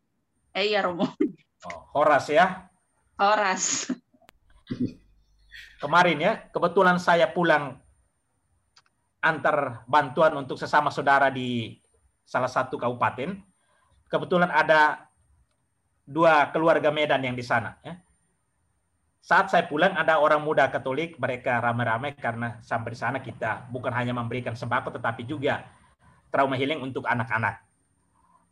Eh, iya, Romo. Oh, Horas ya? Horas. Kemarin ya, kebetulan saya pulang antar bantuan untuk sesama saudara di salah satu kabupaten. Kebetulan ada dua keluarga Medan yang di sana. Ya. Saat saya pulang ada orang muda Katolik, mereka ramai-ramai karena sampai di sana kita bukan hanya memberikan sembako tetapi juga trauma healing untuk anak-anak.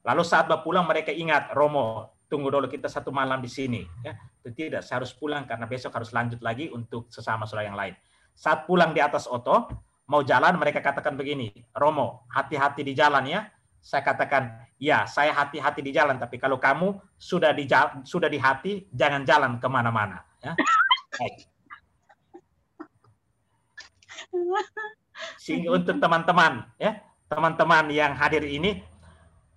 Lalu saat pulang mereka ingat Romo, tunggu dulu kita satu malam di sini. Ya, tidak, saya harus pulang karena besok harus lanjut lagi untuk sesama saudara yang lain. Saat pulang di atas oto, mau jalan mereka katakan begini, Romo, hati-hati di jalan ya. Saya katakan, ya saya hati-hati di jalan, tapi kalau kamu sudah di sudah di hati, jangan jalan ke mana-mana. Ya. Sehingga untuk teman-teman, ya teman-teman yang hadir ini,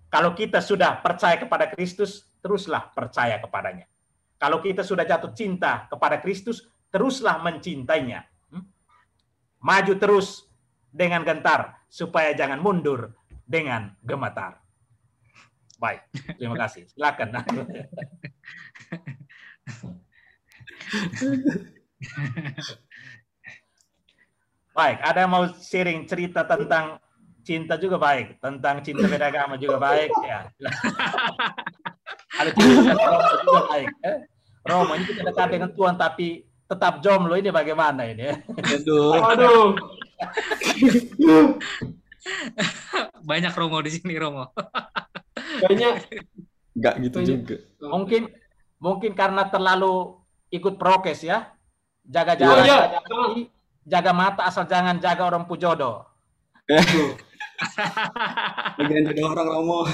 kalau kita sudah percaya kepada Kristus, teruslah percaya kepadanya. Kalau kita sudah jatuh cinta kepada Kristus, teruslah mencintainya. Hmm? Maju terus dengan gentar, supaya jangan mundur dengan gemetar. Baik, terima kasih. Silakan. Baik, ada yang mau sharing cerita tentang cinta juga baik, tentang cinta beda agama juga baik ya. Ada cinta juga baik. Eh? Romo ini kita dekat dengan Tuhan tapi tetap jomblo ini bagaimana ini? Aduh. Aduh. Banyak Romo di sini Romo. Kayaknya Enggak gitu juga. Mungkin mungkin karena terlalu ikut prokes ya. Jaga Iya, jarak, iya. jaga jaga mata asal jangan jaga orang pujodo. Bagian jodoh orang Romo.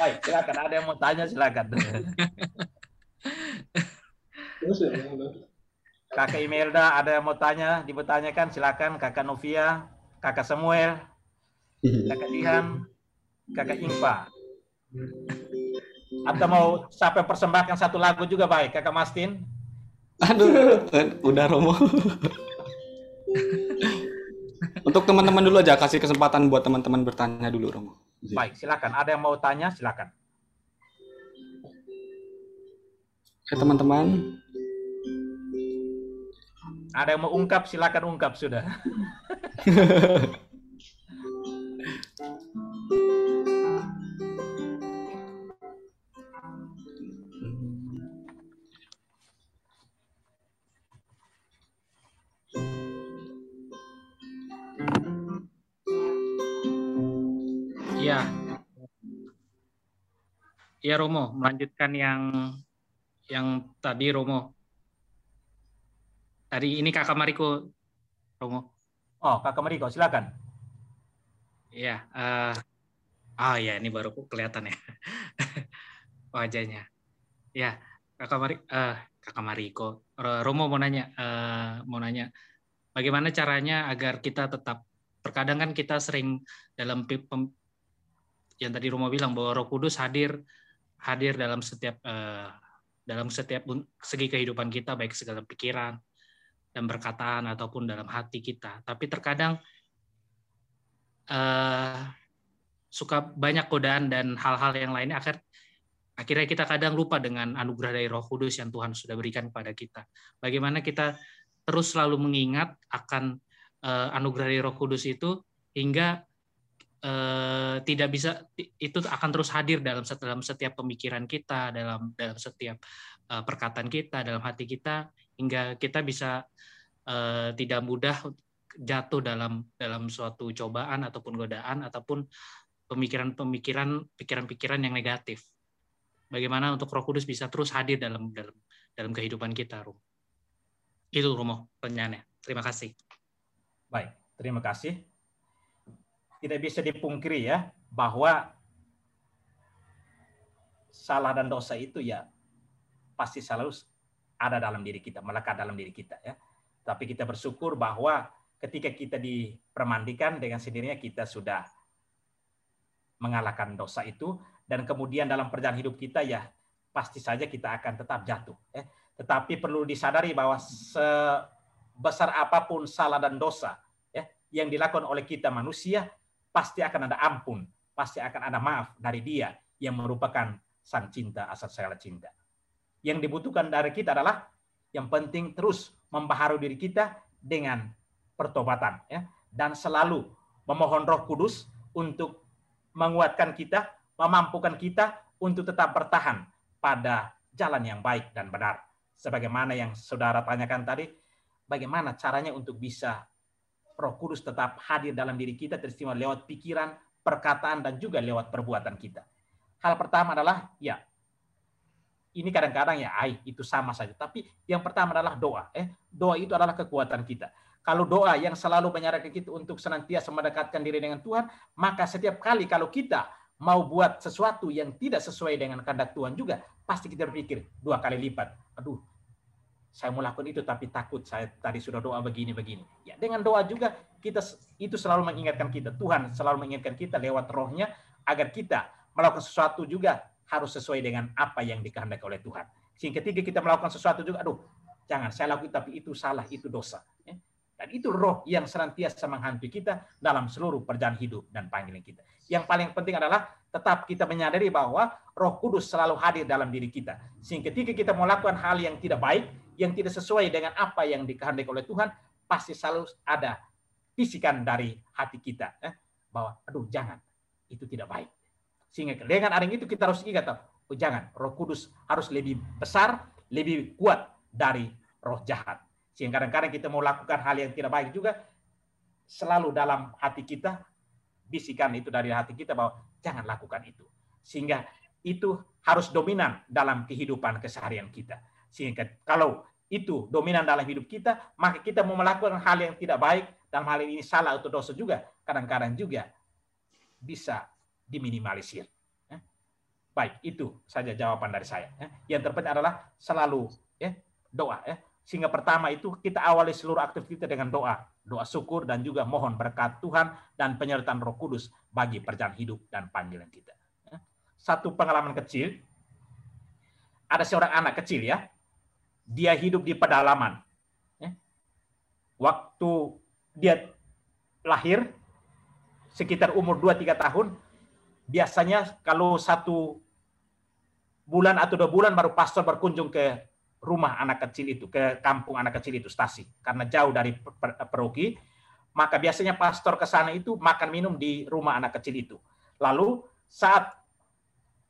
Baik, silakan ada yang mau tanya silakan. terus ya. Kakak Imelda ada yang mau tanya, dipertanyakan silakan Kakak Novia, Kakak Samuel, Kakak Dihan, Kakak Ingpa. Atau mau siapa yang persembahkan satu lagu juga baik, Kakak Mastin. Aduh, udah Romo. Untuk teman-teman dulu aja kasih kesempatan buat teman-teman bertanya dulu Romo. Baik, silakan. Ada yang mau tanya, silakan. Oke teman-teman. Ada yang mau ungkap, silakan ungkap sudah. Iya. Iya Romo, melanjutkan yang yang tadi Romo. Tadi ini Kakak Mariko Romo. Oh, Kakak Mariko, silakan. Iya, eh ah ya ini baru kelihatan ya wajahnya. Ya, Kakak Mari eh Kakak Mariko. Ro- Romo mau nanya eh mau nanya bagaimana caranya agar kita tetap terkadang kan kita sering dalam yang tadi Romo bilang bahwa Roh Kudus hadir hadir dalam setiap eh, dalam setiap segi kehidupan kita baik segala pikiran dan perkataan ataupun dalam hati kita. Tapi terkadang eh, suka banyak godaan dan hal-hal yang lainnya akhir akhirnya kita kadang lupa dengan anugerah dari Roh Kudus yang Tuhan sudah berikan kepada kita. Bagaimana kita terus selalu mengingat akan eh, anugerah dari Roh Kudus itu hingga eh, tidak bisa itu akan terus hadir dalam dalam setiap pemikiran kita, dalam dalam setiap eh, perkataan kita, dalam hati kita hingga kita bisa eh, tidak mudah jatuh dalam dalam suatu cobaan ataupun godaan ataupun pemikiran-pemikiran pikiran-pikiran yang negatif. Bagaimana untuk Roh Kudus bisa terus hadir dalam dalam dalam kehidupan kita, Rum. Itu Romo pertanyaannya. Terima kasih. Baik, terima kasih. Tidak bisa dipungkiri ya bahwa salah dan dosa itu ya pasti selalu ada dalam diri kita, melekat dalam diri kita ya. Tapi kita bersyukur bahwa ketika kita dipermandikan dengan sendirinya kita sudah mengalahkan dosa itu dan kemudian dalam perjalanan hidup kita ya pasti saja kita akan tetap jatuh. Ya. Tetapi perlu disadari bahwa sebesar apa pun salah dan dosa ya, yang dilakukan oleh kita manusia, pasti akan ada ampun, pasti akan ada maaf dari dia yang merupakan sang cinta asal segala cinta. Yang dibutuhkan dari kita adalah yang penting terus membaharui diri kita dengan pertobatan ya dan selalu memohon Roh Kudus untuk menguatkan kita, memampukan kita untuk tetap bertahan pada jalan yang baik dan benar. Sebagaimana yang saudara tanyakan tadi, bagaimana caranya untuk bisa Roh Kudus tetap hadir dalam diri kita teristimewa lewat pikiran, perkataan dan juga lewat perbuatan kita. Hal pertama adalah ya ini kadang-kadang ya ai itu sama saja, tapi yang pertama adalah doa. Eh, doa itu adalah kekuatan kita. Kalau doa yang selalu menyarankan kita untuk senantiasa mendekatkan diri dengan Tuhan, maka setiap kali kalau kita mau buat sesuatu yang tidak sesuai dengan kehendak Tuhan juga, pasti kita berpikir dua kali lipat. Aduh, saya mau lakukan itu tapi takut saya tadi sudah doa begini begini. Ya, dengan doa juga kita itu selalu mengingatkan kita. Tuhan selalu mengingatkan kita lewat rohnya agar kita melakukan sesuatu juga harus sesuai dengan apa yang dikehendaki oleh Tuhan. Sehingga ketika kita melakukan sesuatu juga, aduh, jangan saya lakukan tapi itu salah, itu dosa. Ya. Dan itu roh yang senantiasa menghantui kita dalam seluruh perjalanan hidup dan panggilan kita. Yang paling penting adalah tetap kita menyadari bahwa roh kudus selalu hadir dalam diri kita. Sehingga ketika kita melakukan hal yang tidak baik, yang tidak sesuai dengan apa yang dikehendaki oleh Tuhan, pasti selalu ada bisikan dari hati kita. Eh, bahwa, aduh jangan, itu tidak baik. Sehingga dengan aring itu kita harus ingat, oh jangan, roh kudus harus lebih besar, lebih kuat dari roh jahat. Sehingga kadang-kadang kita mau lakukan hal yang tidak baik juga, selalu dalam hati kita, bisikan itu dari hati kita bahwa jangan lakukan itu. Sehingga itu harus dominan dalam kehidupan keseharian kita. Sehingga kalau itu dominan dalam hidup kita, maka kita mau melakukan hal yang tidak baik, dalam hal ini salah atau dosa juga, kadang-kadang juga bisa diminimalisir. Ya. Baik, itu saja jawaban dari saya. Ya. Yang terpenting adalah selalu ya, doa. Sehingga pertama itu kita awali seluruh aktivitas dengan doa, doa syukur dan juga mohon berkat Tuhan dan penyertaan Roh Kudus bagi perjalanan hidup dan panggilan kita. Satu pengalaman kecil, ada seorang anak kecil ya, dia hidup di pedalaman. Ya. Waktu dia lahir, sekitar umur 2-3 tahun, biasanya kalau satu bulan atau dua bulan baru pastor berkunjung ke rumah anak kecil itu, ke kampung anak kecil itu, stasi. Karena jauh dari peroki, maka biasanya pastor ke sana itu makan minum di rumah anak kecil itu. Lalu saat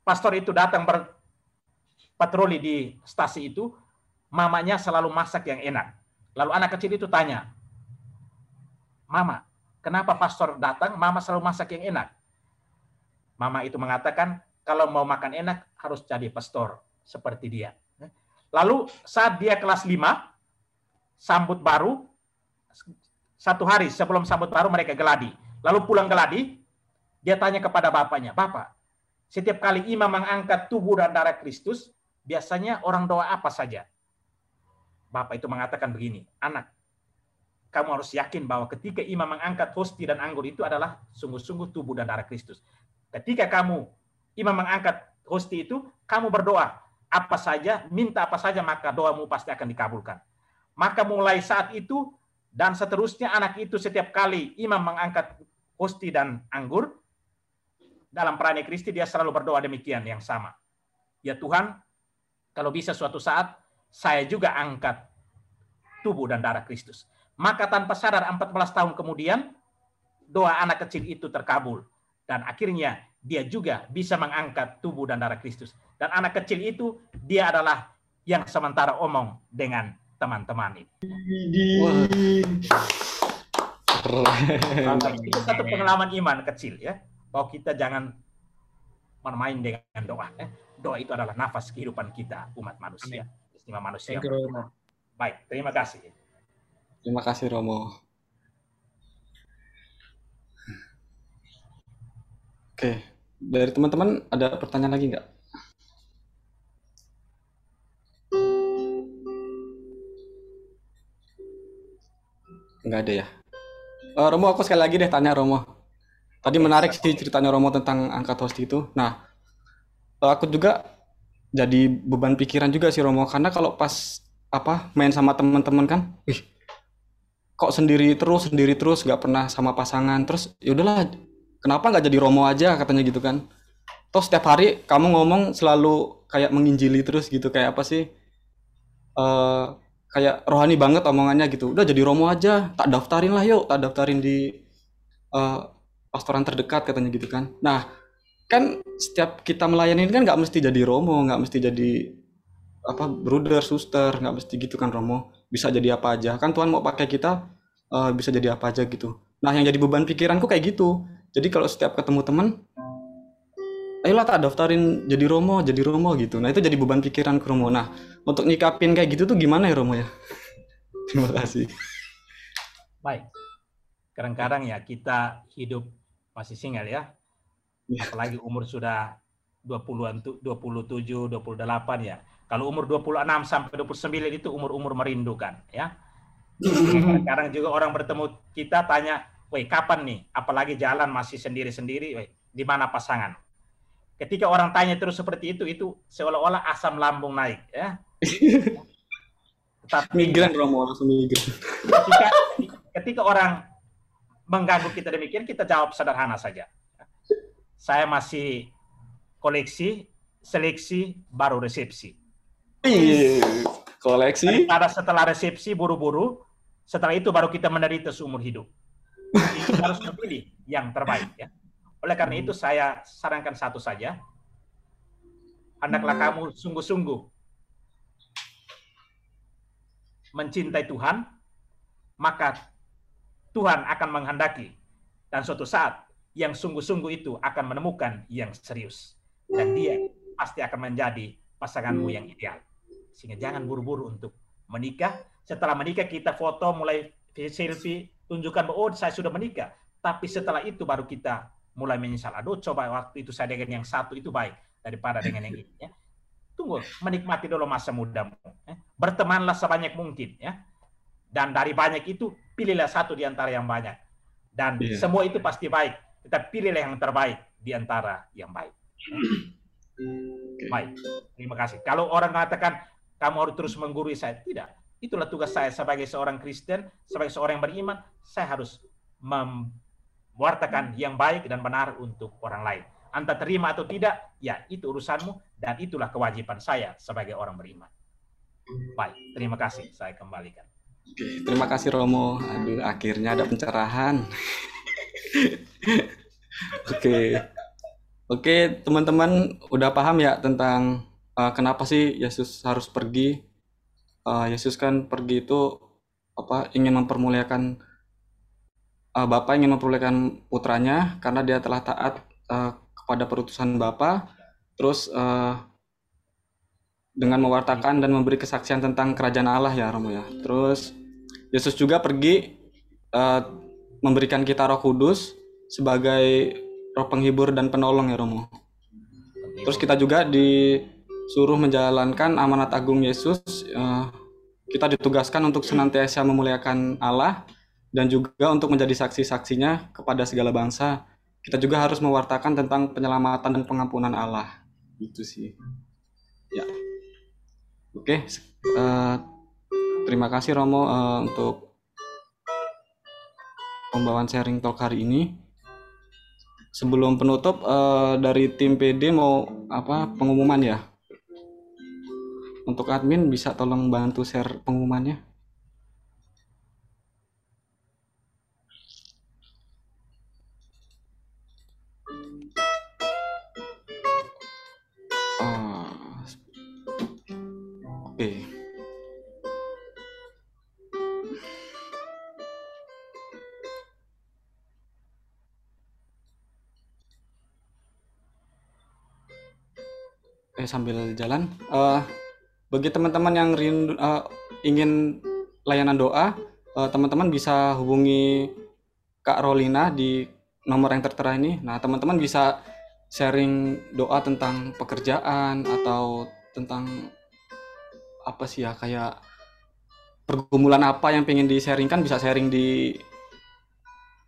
pastor itu datang berpatroli di stasi itu, mamanya selalu masak yang enak. Lalu anak kecil itu tanya, Mama, kenapa pastor datang, mama selalu masak yang enak? Mama itu mengatakan, kalau mau makan enak harus jadi pastor seperti dia. Lalu saat dia kelas 5, sambut baru, satu hari sebelum sambut baru mereka geladi. Lalu pulang geladi, dia tanya kepada bapaknya, Bapak, setiap kali imam mengangkat tubuh dan darah Kristus, biasanya orang doa apa saja? Bapak itu mengatakan begini, anak, kamu harus yakin bahwa ketika imam mengangkat hosti dan anggur itu adalah sungguh-sungguh tubuh dan darah Kristus. Ketika kamu imam mengangkat hosti itu, kamu berdoa, apa saja, minta apa saja, maka doamu pasti akan dikabulkan. Maka mulai saat itu dan seterusnya anak itu setiap kali imam mengangkat hosti dan anggur, dalam perani Kristi dia selalu berdoa demikian yang sama. Ya Tuhan, kalau bisa suatu saat saya juga angkat tubuh dan darah Kristus. Maka tanpa sadar 14 tahun kemudian doa anak kecil itu terkabul dan akhirnya dia juga bisa mengangkat tubuh dan darah Kristus. Dan anak kecil itu dia adalah yang sementara omong dengan teman-teman ini. Itu satu pengalaman iman kecil ya, bahwa kita jangan bermain dengan doa. Ya. Doa itu adalah nafas kehidupan kita umat manusia, istimewa manusia. Baik, terima kasih. Terima kasih Romo. Oke, dari teman-teman ada pertanyaan lagi nggak? Nggak ada ya. Uh, Romo, aku sekali lagi deh tanya Romo. Tadi menarik sih ceritanya Romo tentang angkat hosti itu. Nah, eh, aku juga jadi beban pikiran juga sih Romo karena kalau pas apa main sama teman-teman kan, ih, kok sendiri terus sendiri terus nggak pernah sama pasangan terus yaudahlah kenapa nggak jadi Romo aja katanya gitu kan. Terus setiap hari kamu ngomong selalu kayak menginjili terus gitu kayak apa sih? Uh, kayak rohani banget omongannya gitu udah jadi romo aja tak daftarin lah yuk tak daftarin di uh, pastoran terdekat katanya gitu kan nah kan setiap kita melayani kan nggak mesti jadi romo nggak mesti jadi apa brother suster nggak mesti gitu kan romo bisa jadi apa aja kan Tuhan mau pakai kita uh, bisa jadi apa aja gitu nah yang jadi beban pikiranku kayak gitu jadi kalau setiap ketemu teman ayolah tak daftarin jadi Romo, jadi Romo gitu. Nah itu jadi beban pikiran ke Romo. Nah untuk nyikapin kayak gitu tuh gimana ya Romo ya? Terima kasih. Baik. Kadang-kadang ya kita hidup masih single ya. Ya. Apalagi umur sudah 20-an 27, 28 ya. Kalau umur 26 sampai 29 itu umur-umur merindukan ya. Kadang juga orang bertemu kita tanya, "Woi, kapan nih? Apalagi jalan masih sendiri-sendiri, di mana pasangan?" Ketika orang tanya terus seperti itu, itu seolah-olah asam lambung naik, ya. Tapi migran Romo langsung migran. Ketika, ketika orang mengganggu kita demikian, kita jawab sederhana saja. Saya masih koleksi, seleksi, baru resepsi. Koleksi. Pada setelah resepsi buru-buru, setelah itu baru kita menderita seumur hidup. Kita harus memilih yang terbaik ya. Oleh karena itu saya sarankan satu saja. Hendaklah kamu sungguh-sungguh mencintai Tuhan, maka Tuhan akan menghendaki dan suatu saat yang sungguh-sungguh itu akan menemukan yang serius dan dia pasti akan menjadi pasanganmu yang ideal. Sehingga jangan buru-buru untuk menikah. Setelah menikah kita foto mulai selfie tunjukkan bahwa oh saya sudah menikah. Tapi setelah itu baru kita mulai menyesal. Aduh, coba waktu itu saya dengan yang satu itu baik daripada dengan yang ini. Ya. Tunggu, menikmati dulu masa mudamu. Ya. Bertemanlah sebanyak mungkin. ya. Dan dari banyak itu, pilihlah satu di antara yang banyak. Dan yeah. semua itu pasti baik. Tetapi pilihlah yang terbaik di antara yang baik. Okay. Baik, terima kasih. Kalau orang mengatakan, kamu harus terus menggurui saya. Tidak. Itulah tugas saya sebagai seorang Kristen, sebagai seorang yang beriman. Saya harus mem wartakan yang baik dan benar untuk orang lain. Anda terima atau tidak, ya itu urusanmu dan itulah kewajiban saya sebagai orang beriman. Baik, terima kasih. Saya kembalikan. Oke, terima kasih Romo. Aduh, akhirnya ada pencerahan. Oke. Oke, teman-teman udah paham ya tentang uh, kenapa sih Yesus harus pergi? Uh, Yesus kan pergi itu apa ingin mempermuliakan uh, Bapak ingin memperolehkan putranya karena dia telah taat uh, kepada perutusan Bapa, terus uh, dengan mewartakan dan memberi kesaksian tentang kerajaan Allah ya Romo ya. Terus Yesus juga pergi uh, memberikan kita Roh Kudus sebagai roh penghibur dan penolong ya Romo. Terus kita juga disuruh menjalankan amanat agung Yesus. Uh, kita ditugaskan untuk senantiasa memuliakan Allah dan juga untuk menjadi saksi-saksinya kepada segala bangsa, kita juga harus mewartakan tentang penyelamatan dan pengampunan Allah. Itu sih. Ya. Oke, uh, terima kasih Romo uh, untuk pembawaan sharing talk hari ini. Sebelum penutup uh, dari tim PD mau apa pengumuman ya? Untuk admin bisa tolong bantu share pengumumannya. Oke, sambil jalan. Uh, bagi teman-teman yang rindu, uh, ingin layanan doa, teman teman-teman bisa hubungi Kak Rolina di nomor yang tertera ini. Nah, teman-teman bisa sharing doa tentang pekerjaan atau tentang apa sih ya kayak pergumulan apa yang pengen di-sharingkan bisa sharing di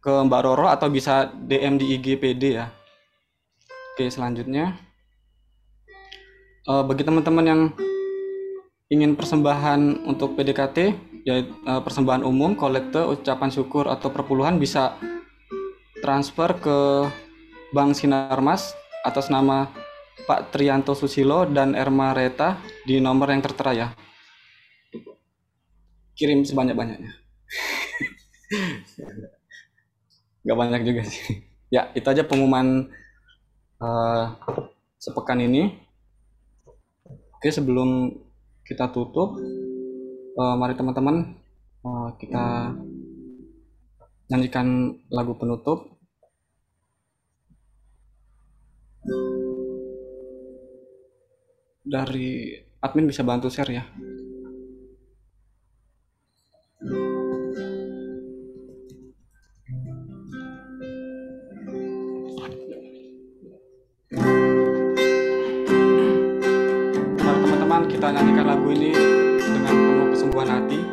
ke Mbak Roro atau bisa DM di IGPD ya. Oke, selanjutnya uh, bagi teman-teman yang ingin persembahan untuk PDKT, yaitu uh, persembahan umum, kolekte, ucapan syukur atau perpuluhan bisa transfer ke Bank Sinarmas atas nama Pak Trianto Susilo dan Erma Reta di nomor yang tertera ya. Kirim sebanyak-banyaknya. Gak banyak juga sih. Ya, itu aja pengumuman uh, sepekan ini. Oke, sebelum kita tutup, uh, mari teman-teman uh, kita nyanyikan lagu penutup. Dari admin bisa bantu share ya. Kita nyanyikan lagu ini dengan penuh kesungguhan hati.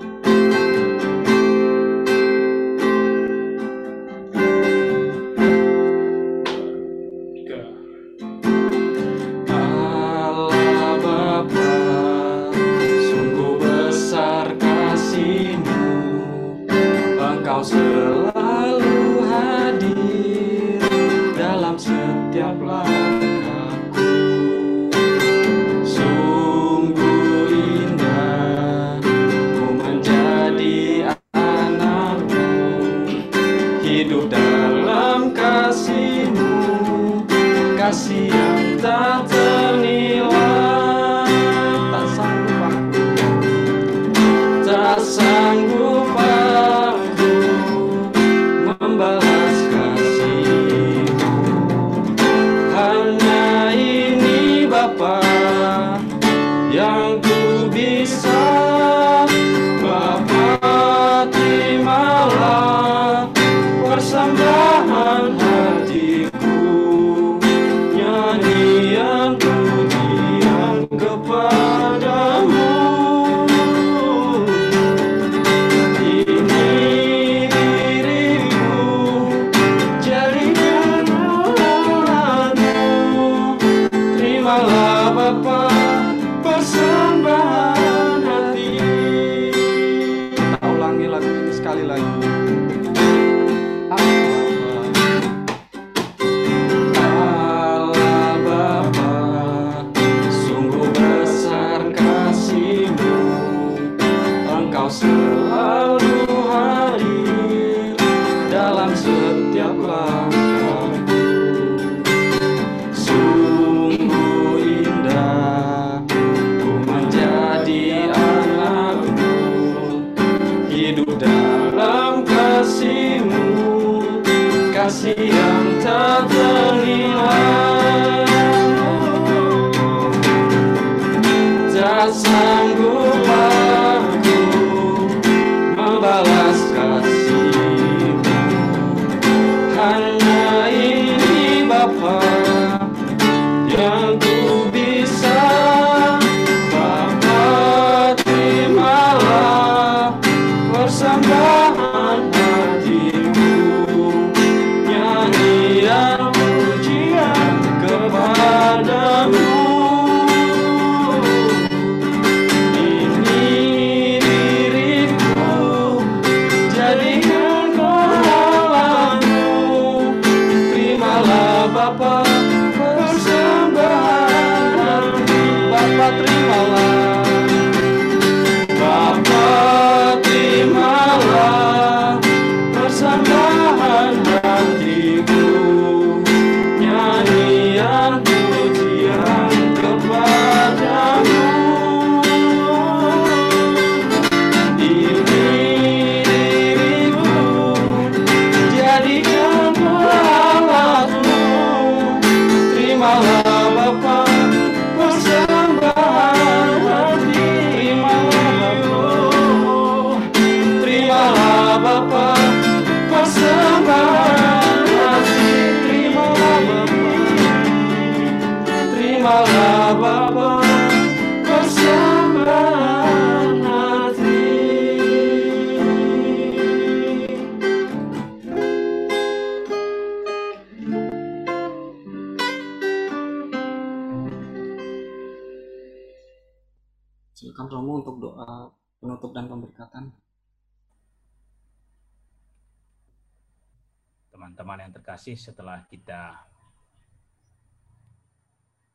Terkasih, setelah kita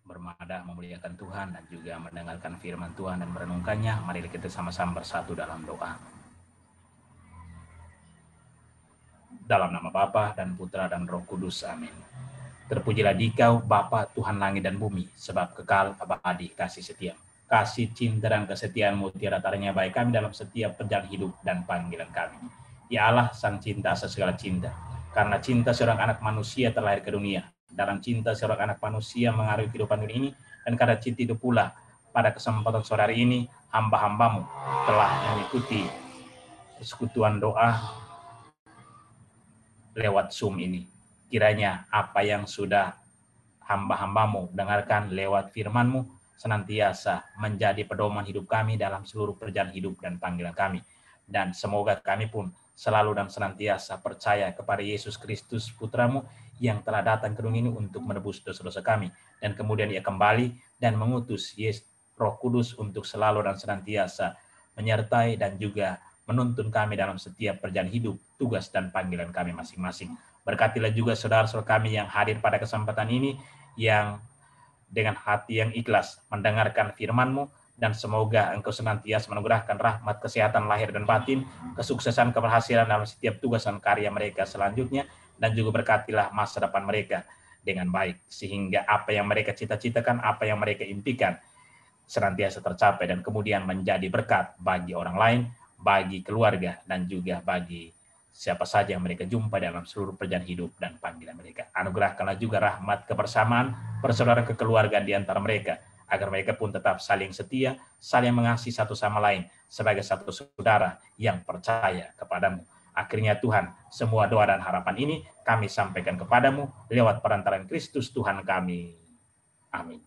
bermadah memuliakan Tuhan dan juga mendengarkan firman Tuhan dan merenungkannya, mari kita sama-sama bersatu dalam doa. Dalam nama Bapa dan Putra dan Roh Kudus. Amin. Terpujilah dikau Bapa Tuhan langit dan bumi, sebab kekal abadi kasih setia. Kasih cinta dan kesetiaanmu tiada taranya baik kami dalam setiap perjalanan hidup dan panggilan kami. Ya Allah, sang cinta asal segala cinta. Karena cinta seorang anak manusia terlahir ke dunia, dalam cinta seorang anak manusia mengaruhi kehidupan dunia ini, dan karena cinta itu pula, pada kesempatan sore hari ini, hamba-hambamu telah mengikuti persekutuan doa lewat Zoom ini. Kiranya apa yang sudah hamba-hambamu dengarkan lewat firmanmu, senantiasa menjadi pedoman hidup kami dalam seluruh perjalanan hidup dan panggilan kami. Dan semoga kami pun selalu dan senantiasa percaya kepada Yesus Kristus putramu yang telah datang ke dunia ini untuk menebus dosa-dosa kami. Dan kemudian ia kembali dan mengutus Yesus Roh Kudus untuk selalu dan senantiasa menyertai dan juga menuntun kami dalam setiap perjalanan hidup, tugas dan panggilan kami masing-masing. Berkatilah juga saudara-saudara kami yang hadir pada kesempatan ini, yang dengan hati yang ikhlas mendengarkan firman-Mu, dan semoga Engkau senantiasa menganugerahkan rahmat kesehatan lahir dan batin, kesuksesan keberhasilan dalam setiap tugas dan karya mereka selanjutnya, dan juga berkatilah masa depan mereka dengan baik sehingga apa yang mereka cita-citakan, apa yang mereka impikan senantiasa tercapai dan kemudian menjadi berkat bagi orang lain, bagi keluarga dan juga bagi siapa saja yang mereka jumpa dalam seluruh perjalanan hidup dan panggilan mereka. Anugerahkanlah juga rahmat kebersamaan, persaudaraan kekeluargaan di antara mereka, agar mereka pun tetap saling setia, saling mengasihi satu sama lain sebagai satu saudara yang percaya kepadamu Akhirnya Tuhan, semua doa dan harapan ini kami sampaikan kepadamu lewat perantaran Kristus Tuhan kami. Amin.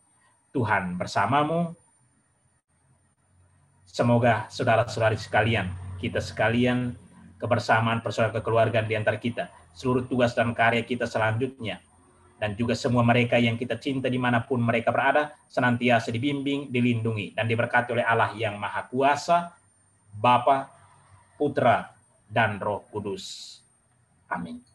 Tuhan bersamamu. Semoga saudara-saudari sekalian, kita sekalian kebersamaan persaudaraan kekeluargaan di antara kita, seluruh tugas dan karya kita selanjutnya, dan juga semua mereka yang kita cinta di mana pun mereka berada, senantiasa dibimbing, dilindungi, dan diberkati oleh Allah yang Maha Kuasa, Bapa, Putra, dan Roh Kudus. Amin.